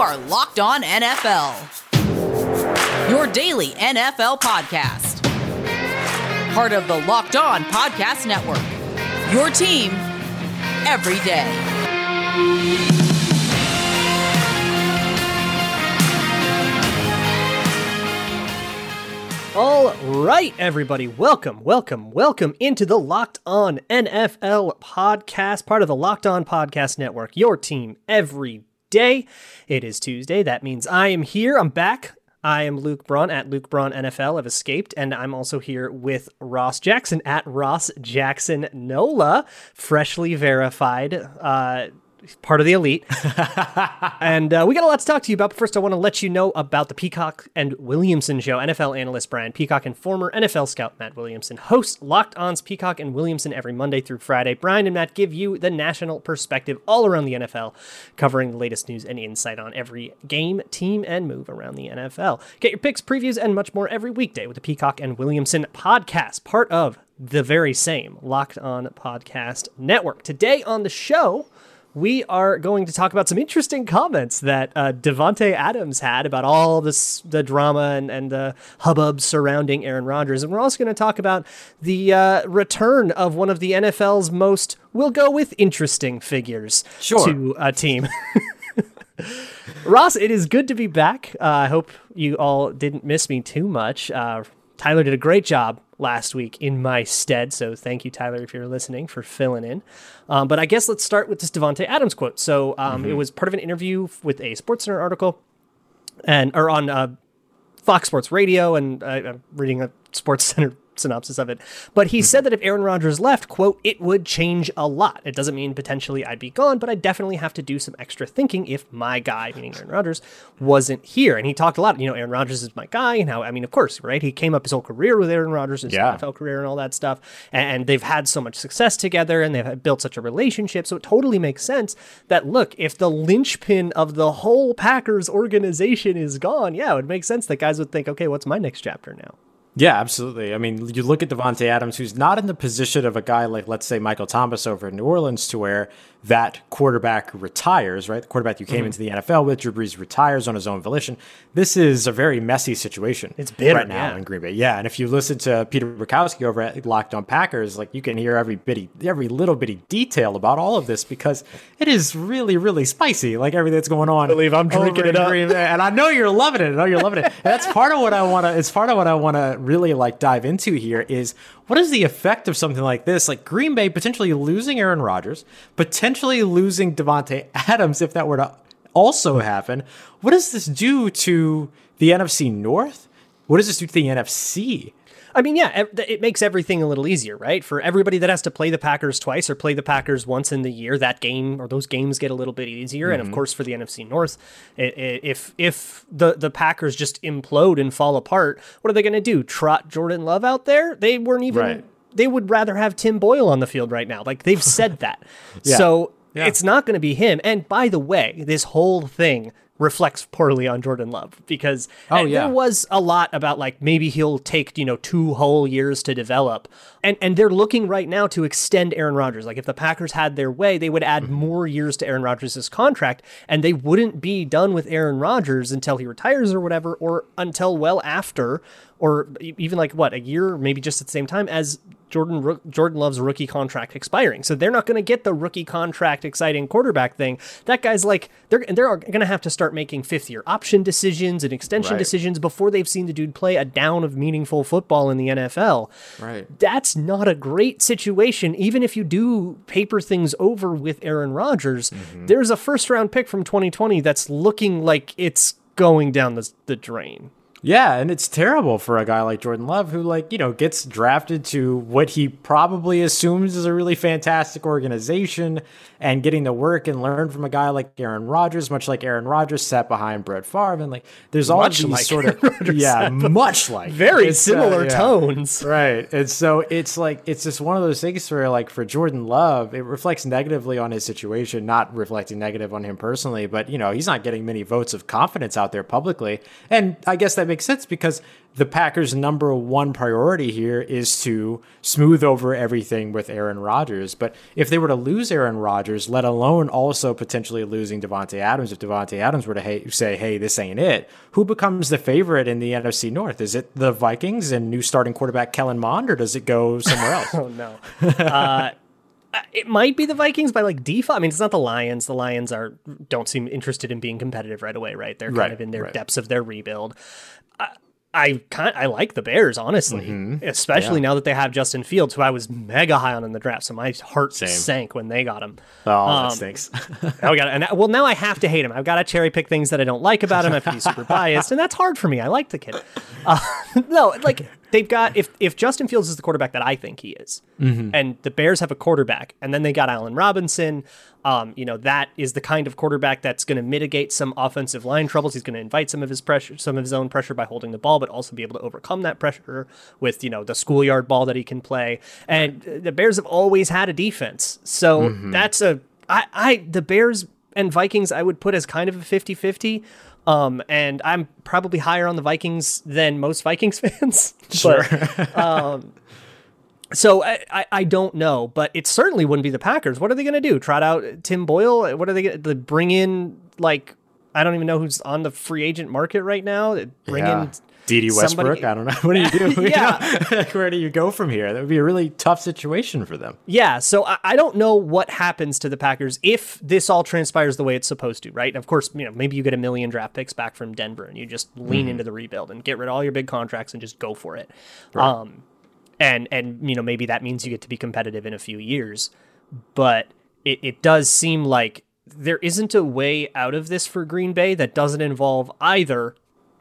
are Locked On NFL, your daily NFL podcast. Part of the Locked On Podcast Network, your team every day. All right, everybody, welcome, welcome, welcome into the Locked On NFL podcast, part of the Locked On Podcast Network, your team every day. It is Tuesday. That means I am here. I'm back. I am Luke Braun at Luke Braun NFL. I've escaped, and I'm also here with Ross Jackson at Ross Jackson Nola, freshly verified. Uh, part of the elite. and uh, we got a lot to talk to you about. But first, I want to let you know about the Peacock and Williamson show. NFL analyst Brian Peacock and former NFL scout Matt Williamson host Locked On's Peacock and Williamson every Monday through Friday. Brian and Matt give you the national perspective all around the NFL, covering the latest news and insight on every game, team, and move around the NFL. Get your picks, previews, and much more every weekday with the Peacock and Williamson podcast, part of the very same Locked On Podcast Network. Today on the show, we are going to talk about some interesting comments that uh, Davante Adams had about all this the drama and, and the hubbub surrounding Aaron Rodgers, and we're also going to talk about the uh, return of one of the NFL's most we'll go with interesting figures Sure. to a team. Ross, it is good to be back. Uh, I hope you all didn't miss me too much. Uh, Tyler did a great job last week in my stead, so thank you, Tyler, if you're listening, for filling in. Um, but I guess let's start with this Davante Adams quote. So um, it was part of an interview with a SportsCenter article, and or on uh, Fox Sports Radio, and uh, I'm reading a Sports Center synopsis of it. But he said that if Aaron Rodgers left, quote, it would change a lot. It doesn't mean potentially I'd be gone, but I definitely have to do some extra thinking if my guy, meaning Aaron Rodgers, wasn't here. And he talked a lot, you know, Aaron Rodgers is my guy, and how I mean, of course, right? He came up his whole career with Aaron Rodgers, his Yeah. NFL career and all that stuff. And they've had so much success together and they've built such a relationship. So it totally makes sense that look, if the linchpin of the whole Packers organization is gone, yeah, it would make sense that guys would think, okay, what's my next chapter now? Yeah, absolutely. I mean, you look at Davante Adams, who's not in the position of a guy like, let's say, Michael Thomas over in New Orleans, to where that quarterback retires, right? The quarterback you Mm-hmm. came into the NFL with, Drew Brees, retires on his own volition. This is a very messy situation. It's bitter, right now yeah. in Green Bay. Yeah, and if you listen to Peter Bukowski over at Locked On Packers, like you can hear every bitty, every little bitty detail about all of this because it is really, really spicy. Like everything that's going on. I believe I'm drinking it up. And I know you're loving it. I know you're loving it. And that's part of what I want to. It's part of what I want to really like dive into here is what is the effect of something like this? Like Green Bay potentially losing Aaron Rodgers, potentially losing Davante Adams if that were to also happen. What does this do to the NFC North? What does this do to the NFC? I mean, yeah, it makes everything a little easier, right? For everybody that has to play the Packers twice or play the Packers once in the year, that game or those games get a little bit easier. And of mm-hmm. course, for the NFC North, if if the the Packers just implode and fall apart, what are they going to do? Trot Jordan Love out there? They weren't even. Right. They would rather have Tim Boyle on the field right now. Like they've said that. Yeah. So Yeah. it's not going to be him. And by the way, this whole thing reflects poorly on Jordan Love because Oh, yeah. there was a lot about like maybe he'll take you know two whole years to develop. And and they're looking right now to extend Aaron Rodgers. Like if the Packers had their way they would add mm-hmm. more years to Aaron Rodgers' contract and they wouldn't be done with Aaron Rodgers until he retires or whatever or until well after or even like what a year maybe just at the same time as Jordan Jordan Love's rookie contract expiring. So they're not going to get the rookie contract exciting quarterback thing. That guy's like they're they're going to have to start making fifth year option decisions and extension Right. decisions before they've seen the dude play a down of meaningful football in the NFL. Right. That's not a great situation even if you do paper things over with Aaron Rodgers. Mm-hmm. There's a first round pick from 2020 that's looking like it's going down the the drain. Yeah, and it's terrible for a guy like Jordan Love who like, you know, gets drafted to what he probably assumes is a really fantastic organization and getting to work and learn from a guy like Aaron Rodgers, much like Aaron Rodgers sat behind Brett Favre and like there's all Much these like sort of yeah, much like Very It's, uh, similar yeah. tones. Right. And so it's like it's just one of those things where like for Jordan Love, it reflects negatively on his situation, not reflecting negative on him personally, but you know, he's not getting many votes of confidence out there publicly. And I guess that makes sense because the Packers' number one priority here is to smooth over everything with Aaron Rodgers. But if they were to lose Aaron Rodgers, let alone also potentially losing Davante Adams, if Davante Adams were to hey, say, "Hey, this ain't it," who becomes the favorite in the NFC North? Is it the Vikings and new starting quarterback Kellen Mond, or does it go somewhere else? oh no. Uh, it might be the Vikings by like default. I mean, it's not the Lions. The Lions are don't seem interested in being competitive right away, right? They're kind Right, of in their right. depths of their rebuild. I, I kind I like the Bears honestly, especially Yeah. now that they have Justin Fields, who I was mega high on in the draft. So my heart Same. sank when they got him. Oh, Um, that stinks. Now we got and well now I have to hate him. I've got to cherry pick things that I don't like about him. I have to be super biased, and that's hard for me. I like the kid. Uh, no, like they've got if if Justin Fields is the quarterback that I think he is, and the Bears have a quarterback, and then they got Allen Robinson. Um, you know that is the kind of quarterback that's going to mitigate some offensive line troubles. He's going to invite some of his pressure, some of his own pressure by holding the ball, but also be able to overcome that pressure with you know the schoolyard ball that he can play. And the Bears have always had a defense, so that's a I, I the Bears and Vikings I would put as kind of a 50-50. Um, and I'm probably higher on the Vikings than most Vikings fans. Sure. But, um, so I, I, I don't know, but it certainly wouldn't be the Packers. What are they going to do? Trot out Tim Boyle? What are they going to bring in? Like, I don't even know who's on the free agent market right now. Bring yeah. in D.D. somebody- Westbrook. I don't know. What do you do? You Yeah. know? Where do you go from here? That would be a really tough situation for them. Yeah, so I, I don't know what happens to the Packers if this all transpires the way it's supposed to, right? And of course, you know, maybe you get a million draft picks back from Denver and you just lean into the rebuild and get rid of all your big contracts and just go for it. Um, and and you know maybe that means you get to be competitive in a few years, but it, it does seem like there isn't a way out of this for Green Bay that doesn't involve either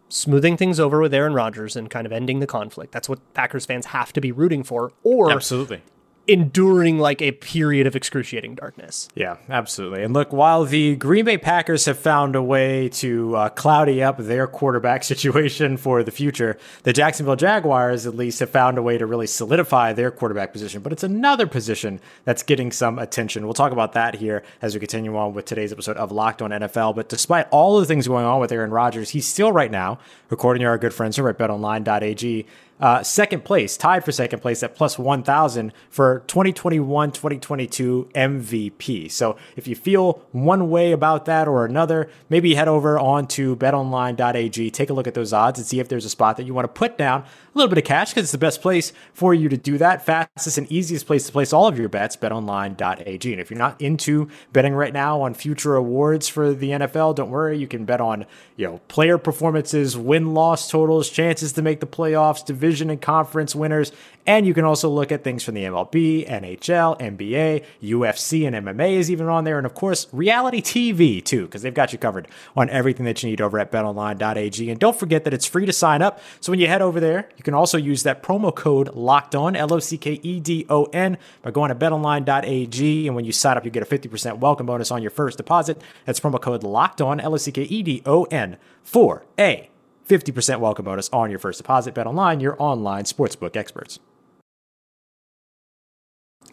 smoothing things over with Aaron Rodgers and kind of ending the conflict. That's what Packers fans have to be rooting for, or Absolutely. Enduring like a period of excruciating darkness. Yeah, absolutely. And look, while the Green Bay Packers have found a way to uh, cloudy up their quarterback situation for the future, the Jacksonville Jaguars at least have found a way to really solidify their quarterback position. But it's another position that's getting some attention. We'll talk about that here as we continue on with today's episode of Locked On NFL. But despite all the things going on with Aaron Rodgers, he's still right now, according to our good friends here at betonline.ag, uh, second place, tied for second place at plus 1,000 for 2021 2022 MVP. So if you feel one way about that or another, maybe head over on to betonline.ag, take a look at those odds and see if there's a spot that you want to put down a little bit of cash because it's the best place for you to do that. Fastest and easiest place to place all of your bets, betonline.ag. And if you're not into betting right now on future awards for the NFL, don't worry. You can bet on, you know, player performances, win loss totals, chances to make the playoffs, division and conference winners. And you can also look at things from the MLB, NHL, NBA, UFC, and MMA is even on there. And of course, reality TV too, because they've got you covered on everything that you need over at betonline.ag. And don't forget that it's free to sign up. So when you head over there, you can also use that promo code locked on, L O C K E D O N, by going to betonline.ag. And when you sign up, you get a 50% welcome bonus on your first deposit. That's promo code locked on, L O C K E D O N, for a 50% welcome bonus on your first deposit. Bet online, your online sportsbook experts.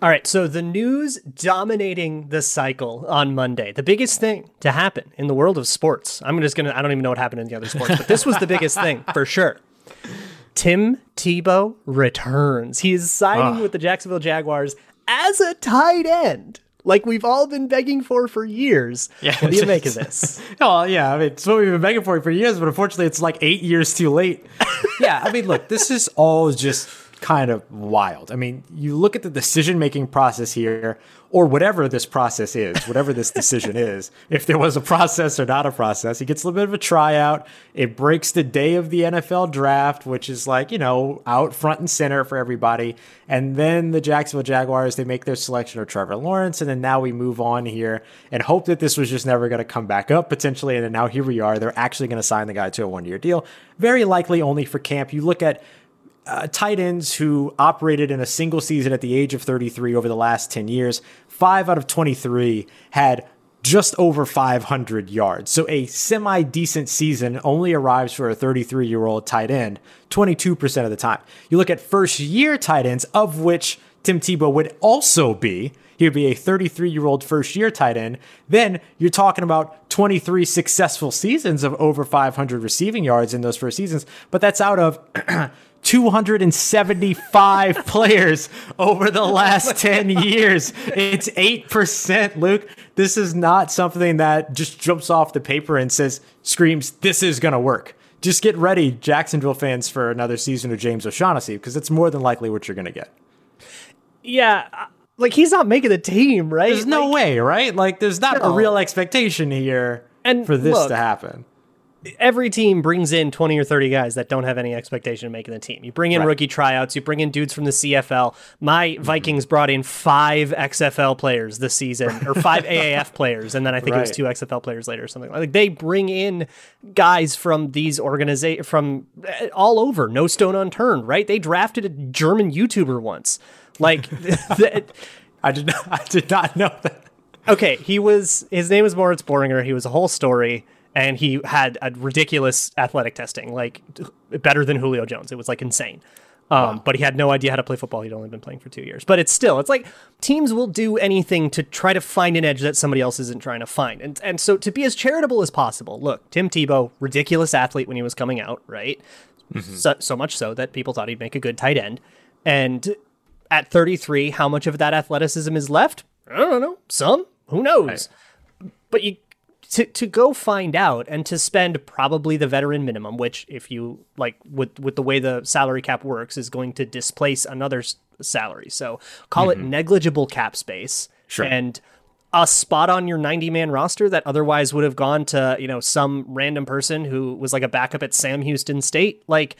All right, so the news dominating the cycle on Monday, the biggest thing to happen in the world of sports. I'm just gonna, I don't even know what happened in the other sports, but this was the biggest thing for sure. Tim Tebow returns. He is signing Ah. with the Jacksonville Jaguars as a tight end, like we've all been begging for for years. Yeah, what do you make of this? Oh yeah, I mean it's what we've been begging for for years, but unfortunately it's like eight years too late. yeah, I mean, look, this is all just kind of wild. I mean, you look at the decision making process here, or whatever this process is, whatever this decision is, if there was a process or not a process, he gets a little bit of a tryout. It breaks the day of the NFL draft, which is like, you know, out front and center for everybody. And then the Jacksonville Jaguars, they make their selection of Trevor Lawrence. And then now we move on here and hope that this was just never going to come back up potentially. And then now here we are. They're actually going to sign the guy to a one year deal. Very likely only for camp. You look at uh, tight ends who operated in a single season at the age of 33 over the last 10 years, five out of 23 had just over 500 yards. So a semi decent season only arrives for a 33 year old tight end 22% of the time. You look at first year tight ends, of which Tim Tebow would also be. He would be a 33 year old first year tight end. Then you're talking about 23 successful seasons of over 500 receiving yards in those first seasons. But that's out of 275 players over the last 10 years. It's 8%, Luke. This is not something that just jumps off the paper and says, screams, this is going to work. Just get ready, Jacksonville fans, for another season of James O'Shaughnessy, because it's more than likely what you're going to get. Yeah, like he's not making the team, right? There's no way, right? Like, there's not No. a real expectation here And for this look, to happen. Every team brings in 20 or 30 guys that don't have any expectation of making the team. You bring in Right. rookie tryouts, you bring in dudes from the CFL. My Vikings brought in five XFL players this season, or five AAF players, and then I think it was two XFL players later or something. Like they bring in guys from these organizations from eh, all over, no stone unturned, right? They drafted a German YouTuber once. Like, I did not, I did not know that. okay, he was his name was Moritz Böhringer. He was a whole story, and he had a ridiculous athletic testing, like better than Julio Jones. It was like insane. Um, But he had no idea how to play football. He'd only been playing for two years. But it's still, it's like teams will do anything to try to find an edge that somebody else isn't trying to find. And and so to be as charitable as possible. Look, Tim Tebow, ridiculous athlete when he was coming out, right? So, so much so that people thought he'd make a good tight end. And at 33, how much of that athleticism is left? I don't know. Some. Who knows? But you to to go find out and to spend probably the veteran minimum, which if you like with with the way the salary cap works, is going to displace another s- salary. So call it mm-hmm. negligible cap space. Sure. And a spot on your 90 man roster that otherwise would have gone to, you know, some random person who was like a backup at Sam Houston State. Like,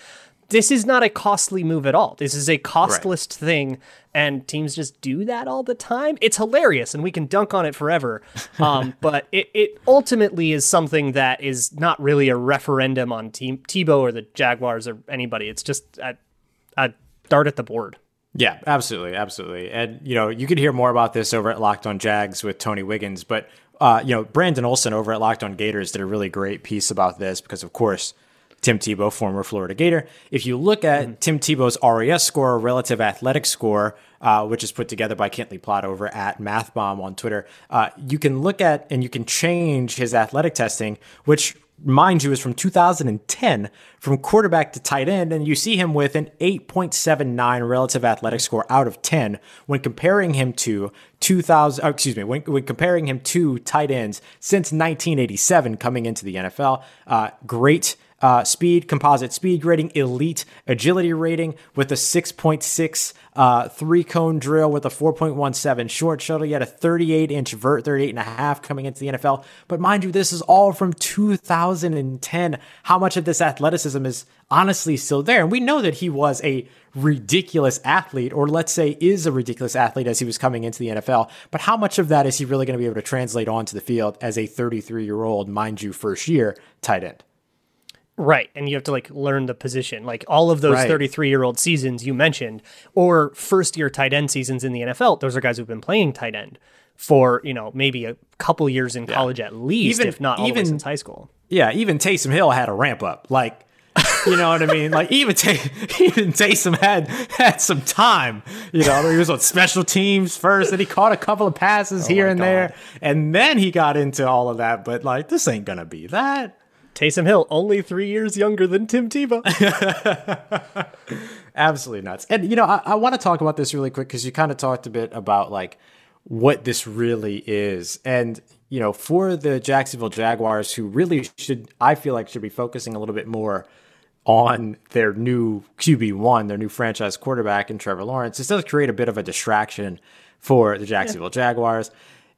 this is not a costly move at all. This is a costless thing, and teams just do that all the time. It's hilarious, and we can dunk on it forever. Um, but it, it ultimately is something that is not really a referendum on team Tebow or the Jaguars or anybody. It's just a, a dart at the board. Yeah, absolutely, absolutely. And you know, you could hear more about this over at Locked On Jags with Tony Wiggins, but uh, you know, Brandon Olson over at Locked On Gators did a really great piece about this because, of course, Tim Tebow, former Florida Gator. If you look at Tim Tebow's RAS score, relative athletic score, uh, which is put together by Kent Lee Platte over at MathBomb on Twitter, uh, you can look at and you can change his athletic testing, which mind you, is from 2010 from quarterback to tight end, and you see him with an 8.79 relative athletic score out of 10 when comparing him to 2000. oh, excuse me, when, when comparing him to tight ends since 1987 coming into the NFL. Uh, great. Uh, speed, composite speed grading, elite agility rating with a 6.6 uh, three cone drill with a 4.17 short shuttle. You had a 38 inch vert, 38 and a half coming into the NFL. But mind you, this is all from 2010. How much of this athleticism is honestly still there? And we know that he was a ridiculous athlete, or let's say is a ridiculous athlete as he was coming into the NFL. But how much of that is he really going to be able to translate onto the field as a 33 year old, mind you, first year tight end? Right. And you have to like learn the position. Like all of those Right. 33 year old seasons you mentioned, or first year tight end seasons in the NFL, those are guys who've been playing tight end for, you know, maybe a couple years in college at least, Even- if not all the way even- since high school. Yeah, even Taysom Hill had a ramp up. Like, you know what I mean? Like even Tay- even Taysom had had some time. You know, he was on special teams first, and he caught a couple of passes oh here my and there, and then he got into all of that. But like, this ain't gonna be that. Taysom Hill, only three years younger than Tim Tebow. Absolutely nuts. And you know, I, I want to talk about this really quick because you kind of talked a bit about like what this really is. And you know, for the Jacksonville Jaguars, who really should, I feel like, should be focusing a little bit more on their new QB one, their new franchise quarterback in Trevor Lawrence. This does create a bit of a distraction for the Jacksonville Jaguars.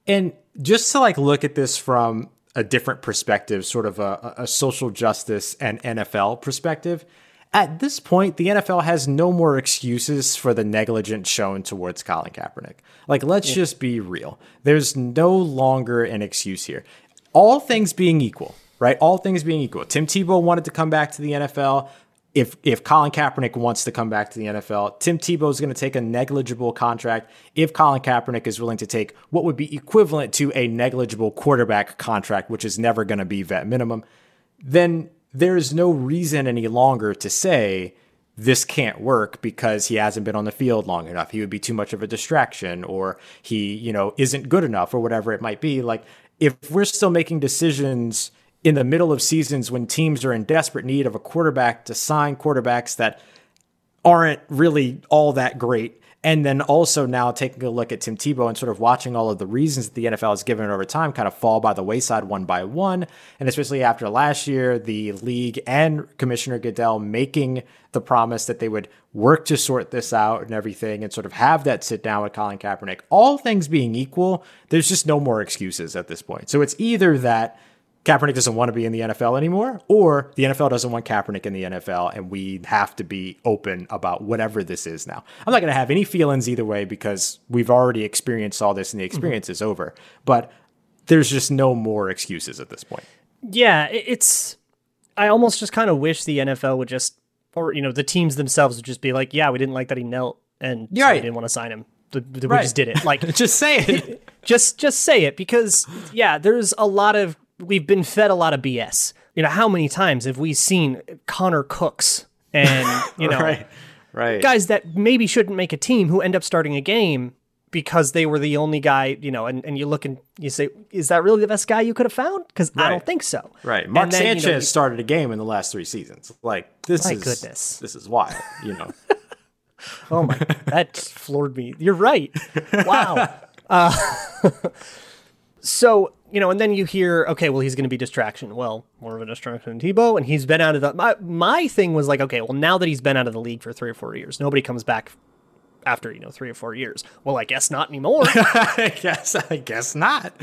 And just to like look at this from a different perspective, sort of a, a social justice and NFL perspective, at this point, the NFL has no more excuses for the negligence shown towards Colin Kaepernick. Like, let's just be real. There's no longer an excuse here. All things being equal, right? All things being equal. Tim Tebow wanted to come back to the NFL. If if Colin Kaepernick wants to come back to the NFL, Tim Tebow is going to take a negligible contract. If Colin Kaepernick is willing to take what would be equivalent to a negligible quarterback contract, which is never going to be vet minimum, then there's no reason any longer to say this can't work because he hasn't been on the field long enough. He would be too much of a distraction or he, you know, isn't good enough or whatever it might be. Like if we're still making decisions in the middle of seasons when teams are in desperate need of a quarterback to sign quarterbacks that aren't really all that great and then also now taking a look at Tim Tebow and sort of watching all of the reasons that the NFL has given over time kind of fall by the wayside one by one. And especially after last year, the league and Commissioner Goodell making the promise that they would work to sort this out and everything and sort of have that sit down with Colin Kaepernick. All things being equal, there's just no more excuses at this point. So it's either that Kaepernick doesn't want to be in the NFL anymore, or the NFL doesn't want Kaepernick in the NFL, and we have to be open about whatever this is now. I'm not going to have any feelings either way because we've already experienced all this and the mm-hmm. experience mm-hmm. is over. But there's just no more excuses at this point. Yeah, it's. I almost just kind of wish the NFL would just, or you know, the teams themselves would just be like, "Yeah, we didn't like that he knelt, and so right. we didn't want to sign him." The, the, right. We just did it. Like, just say it. just, just say it because yeah, there's a lot of we've been fed a lot of BS. You know, how many times have we seen Connor Cooks and, you know, right, right. guys that maybe shouldn't make a team who end up starting a game because they were the only guy, you know, and, and you look and you say, is that really the best guy you could have found? Because right. I don't think so. Right. Mark then, Sanchez you know, started a game in the last three seasons. Like this my is goodness. This is wild, you know. oh my that floored me. You're right. Wow. Uh, so you know, and then you hear, okay, well, he's going to be distraction. Well, more of a distraction than Tebow, and he's been out of the. My, my thing was like, okay, well, now that he's been out of the league for three or four years, nobody comes back after you know three or four years. Well, I guess not anymore. I guess I guess not.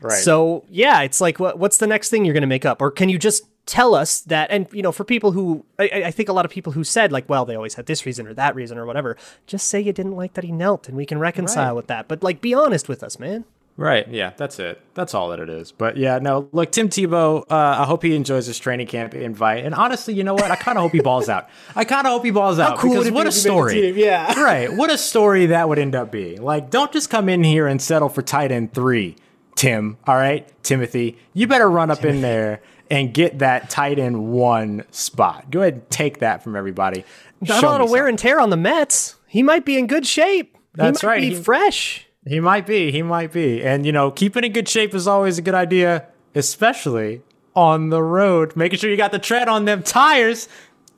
Right. So yeah, it's like, what, what's the next thing you're going to make up, or can you just tell us that? And you know, for people who, I, I, think a lot of people who said like, well, they always had this reason or that reason or whatever. Just say you didn't like that he knelt, and we can reconcile right. with that. But like, be honest with us, man. Right. Yeah, that's it. That's all that it is. But yeah, no, look, Tim Tebow, uh, I hope he enjoys his training camp invite. And honestly, you know what? I kind of hope he balls out. I kind of hope he balls out. cool because what a story. Yeah. right. What a story that would end up being. Like, don't just come in here and settle for tight end three, Tim. All right. Timothy, you better run up Timothy. in there and get that tight end one spot. Go ahead and take that from everybody. Not a lot of wear and tear on the Mets. He might be in good shape. That's he might right. Be he, fresh. He might be. He might be. And, you know, keeping in good shape is always a good idea, especially on the road. Making sure you got the tread on them tires.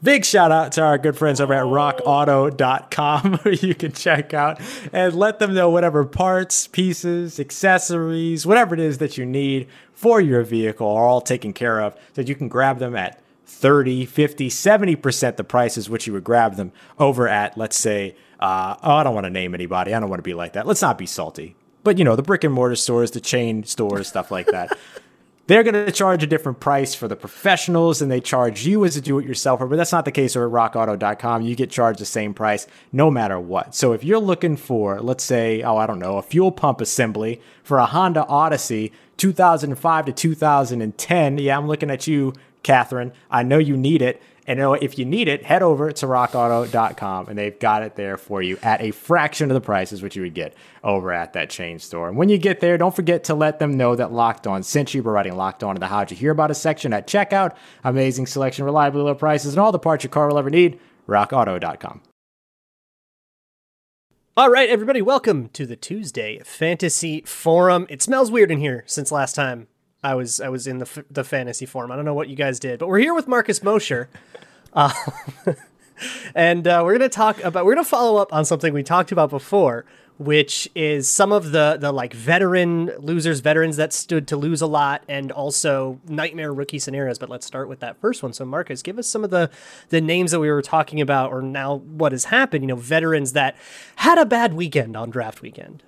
Big shout out to our good friends over at rockauto.com where you can check out and let them know whatever parts, pieces, accessories, whatever it is that you need for your vehicle are all taken care of so that you can grab them at 30, 50, 70% the prices which you would grab them over at, let's say, uh, oh, I don't want to name anybody. I don't want to be like that. Let's not be salty. But you know, the brick and mortar stores, the chain stores, stuff like that. They're going to charge a different price for the professionals than they charge you as a do-it-yourselfer, but that's not the case over at rockauto.com. You get charged the same price no matter what. So if you're looking for, let's say, oh, I don't know, a fuel pump assembly for a Honda Odyssey 2005 to 2010, yeah, I'm looking at you, Catherine. I know you need it. And if you need it, head over to rockauto.com and they've got it there for you at a fraction of the prices which you would get over at that chain store. And when you get there, don't forget to let them know that Locked On sent you. We're writing Locked On in the How'd You Hear About Us section at checkout. Amazing selection, reliably low prices, and all the parts your car will ever need. rockauto.com. All right, everybody, welcome to the Tuesday Fantasy Forum. It smells weird in here since last time I was I was in the the fantasy form. I don't know what you guys did, but we're here with Marcus Mosher, uh, and uh, we're gonna talk about we're gonna follow up on something we talked about before, which is some of the the like veteran losers, veterans that stood to lose a lot, and also nightmare rookie scenarios. But let's start with that first one. So Marcus, give us some of the the names that we were talking about, or now what has happened. You know, veterans that had a bad weekend on draft weekend.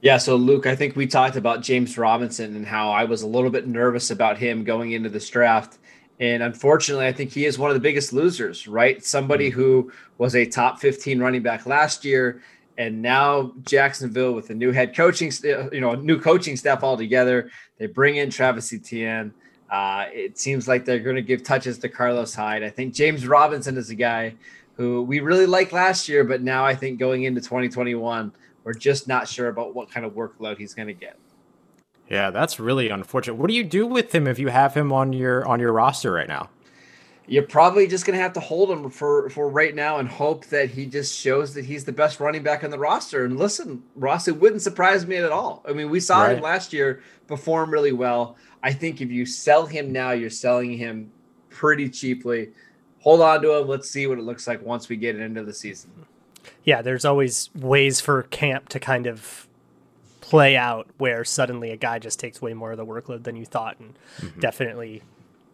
Yeah, so Luke, I think we talked about James Robinson and how I was a little bit nervous about him going into this draft. And unfortunately, I think he is one of the biggest losers, right? Somebody mm-hmm. who was a top 15 running back last year. And now Jacksonville with a new head coaching, you know, new coaching staff altogether. They bring in Travis Etienne. Uh, it seems like they're going to give touches to Carlos Hyde. I think James Robinson is a guy who we really liked last year, but now I think going into 2021, we're just not sure about what kind of workload he's going to get. Yeah, that's really unfortunate. What do you do with him if you have him on your on your roster right now? you're probably just going to have to hold him for for right now and hope that he just shows that he's the best running back on the roster. And listen, Ross, it wouldn't surprise me at all. I mean, we saw right. him last year perform really well. I think if you sell him now, you're selling him pretty cheaply. Hold on to him. Let's see what it looks like once we get into the season. Yeah, there's always ways for camp to kind of play out where suddenly a guy just takes way more of the workload than you thought and mm-hmm. definitely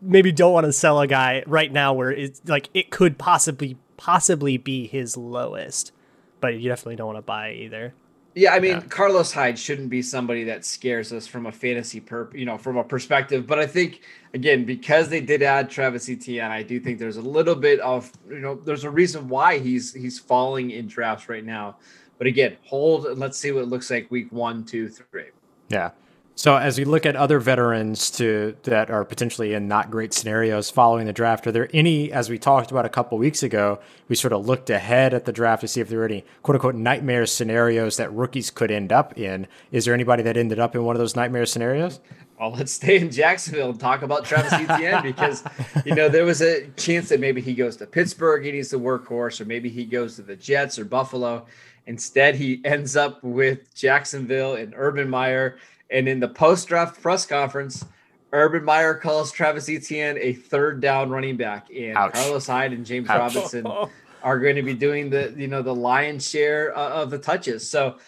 maybe don't want to sell a guy right now where it's like it could possibly possibly be his lowest, but you definitely don't want to buy either. Yeah, I mean, yeah. Carlos Hyde shouldn't be somebody that scares us from a fantasy perp, you know, from a perspective. But I think again, because they did add Travis Etienne, I do think there's a little bit of, you know, there's a reason why he's he's falling in drafts right now. But again, hold and let's see what it looks like week one, two, three. Yeah. So as we look at other veterans to that are potentially in not great scenarios following the draft, are there any, as we talked about a couple weeks ago, we sort of looked ahead at the draft to see if there were any quote unquote nightmare scenarios that rookies could end up in. Is there anybody that ended up in one of those nightmare scenarios? Well, let's stay in Jacksonville and talk about Travis Etienne because you know there was a chance that maybe he goes to Pittsburgh, he needs the workhorse, or maybe he goes to the Jets or Buffalo. Instead, he ends up with Jacksonville and Urban Meyer and in the post draft press conference, Urban Meyer calls Travis Etienne a third down running back, and Ouch. Carlos Hyde and James Ouch. Robinson are going to be doing the you know the lion's share uh, of the touches. So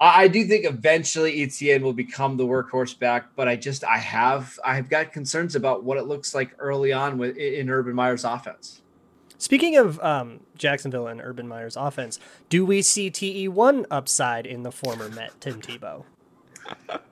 I, I do think eventually Etienne will become the workhorse back, but I just I have I've got concerns about what it looks like early on with in Urban Meyer's offense. Speaking of um, Jacksonville and Urban Meyer's offense, do we see TE1 upside in the former Met Tim Tebow?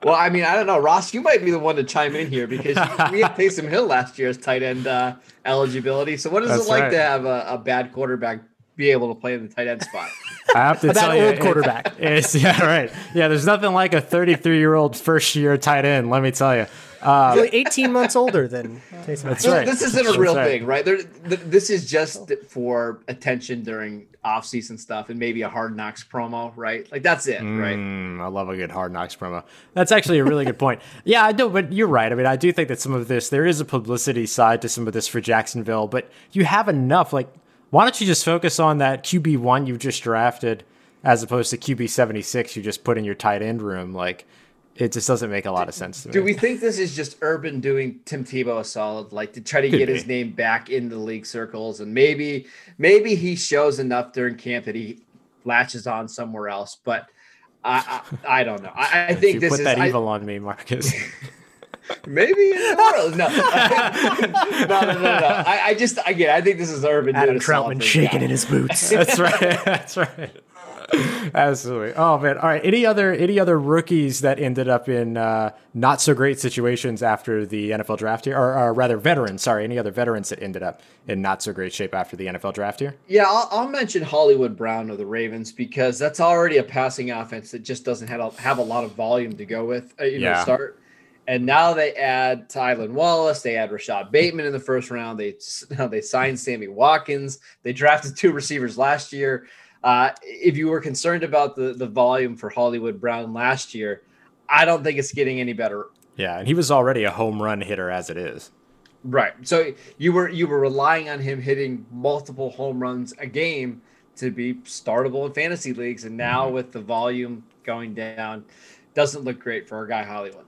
Well, I mean, I don't know, Ross. You might be the one to chime in here because we had Taysom Hill last year's tight end uh, eligibility. So, what is That's it like right. to have a, a, bad quarterback be able to play in the tight end spot? I have to a tell you, old quarterback. It's, yeah, right. Yeah, there's nothing like a 33 year old first year tight end. Let me tell you. Like 18 months older than Taysom. That's right. This isn't a real right. thing, right? There, this is just for attention during off-season stuff and maybe a Hard Knocks promo, right? Like that's it, mm, right? I love a good Hard Knocks promo. That's actually a really good point. Yeah, I do, but you're right. I mean, I do think that some of this there is a publicity side to some of this for Jacksonville, but you have enough. Like, why don't you just focus on that QB one you just drafted, as opposed to QB seventy six you just put in your tight end room, like it just doesn't make a lot of sense to me. Do we think this is just Urban doing Tim Tebow a solid, like to try to Could get be. his name back in the league circles, and maybe maybe he shows enough during camp that he latches on somewhere else, but. I, I, I don't know. I, I think this is put is that I, evil on me, Marcus. Maybe in the world. No, no, no, no, no. I, I just again, I think this is Urban. Adam Trautman shaking in his boots. That's right. That's right. Absolutely. Oh man. All right. Any other any other rookies that ended up in uh, not so great situations after the NFL draft here, or, or, rather veterans? Sorry, any other veterans that ended up in not so great shape after the NFL draft here? Yeah, I'll, I'll mention Hollywood Brown of the Ravens because that's already a passing offense that just doesn't have a, have a lot of volume to go with. Uh, you yeah. know, start. And now they add Tylan Wallace. They add Rashod Bateman in the first round. They they signed Sammy Watkins. They drafted two receivers last year. Uh, if you were concerned about the the volume for Hollywood Brown last year, I don't think it's getting any better. Yeah, and he was already a home run hitter as it is. Right. So you were you were relying on him hitting multiple home runs a game to be startable in fantasy leagues, and now mm-hmm. with the volume going down, doesn't look great for our guy Hollywood.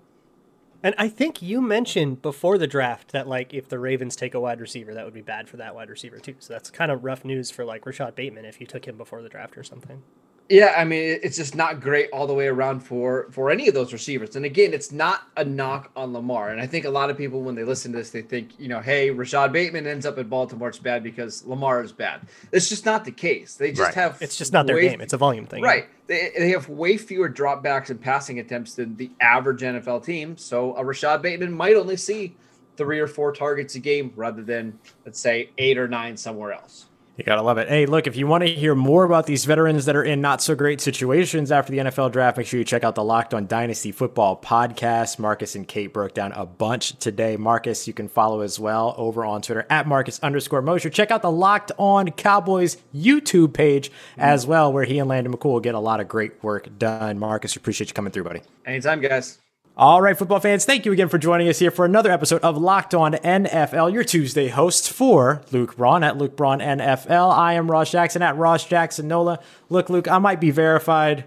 And I think you mentioned before the draft that like if the Ravens take a wide receiver, that would be bad for that wide receiver too. So that's kind of rough news for like Rashod Bateman if you took him before the draft or something. Yeah, I mean it's just not great all the way around for for any of those receivers. And again, it's not a knock on Lamar. And I think a lot of people when they listen to this, they think, you know, hey, Rashod Bateman ends up at Baltimore, it's bad because Lamar is bad. It's just not the case. They just right. have it's just not their way, game. It's a volume thing. Right. They, they have way fewer dropbacks and passing attempts than the average NFL team. So a Rashod Bateman might only see three or four targets a game rather than let's say eight or nine somewhere else. You gotta love it. Hey, look, if you want to hear more about these veterans that are in not so great situations after the NFL draft, make sure you check out the Locked On Dynasty Football podcast. Marcus and Kate broke down a bunch today. Marcus, you can follow as well over on Twitter at Marcus underscore Mosher. Check out the Locked On Cowboys YouTube page as well, where he and Landon McCool get a lot of great work done. Marcus, appreciate you coming through, buddy. Anytime, guys. All right, football fans, thank you again for joining us here for another episode of Locked On NFL, your Tuesday hosts for Luke Braun at Luke Braun NFL. I am Ross Jackson at Ross Jackson Nola. Look, Luke, I might be verified,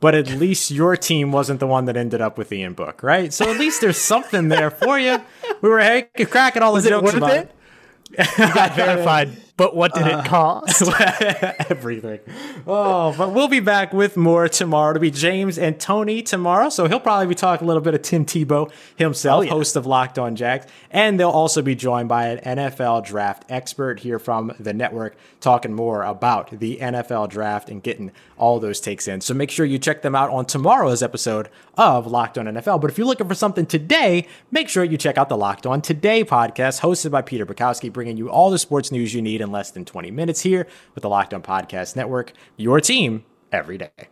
but at least your team wasn't the one that ended up with Ian Book, right? So at least there's something there for you. We were hey, cracking all the Was it jokes worth about it? You got verified, but what did it uh, cost? everything. Oh, but we'll be back with more tomorrow. To be James and Tony tomorrow, so he'll probably be talking a little bit of Tim Tebow himself, Oh, yeah. host of Locked On Jags, and they'll also be joined by an NFL draft expert here from the network, talking more about the NFL draft and getting all those takes in. So make sure you check them out on tomorrow's episode of Locked On NFL. But if you're looking for something today, make sure you check out the Locked On Today podcast, hosted by Peter Bukowski, bringing you all the sports news you need in less than 20 minutes here with the Locked On Podcast Network, your team every day.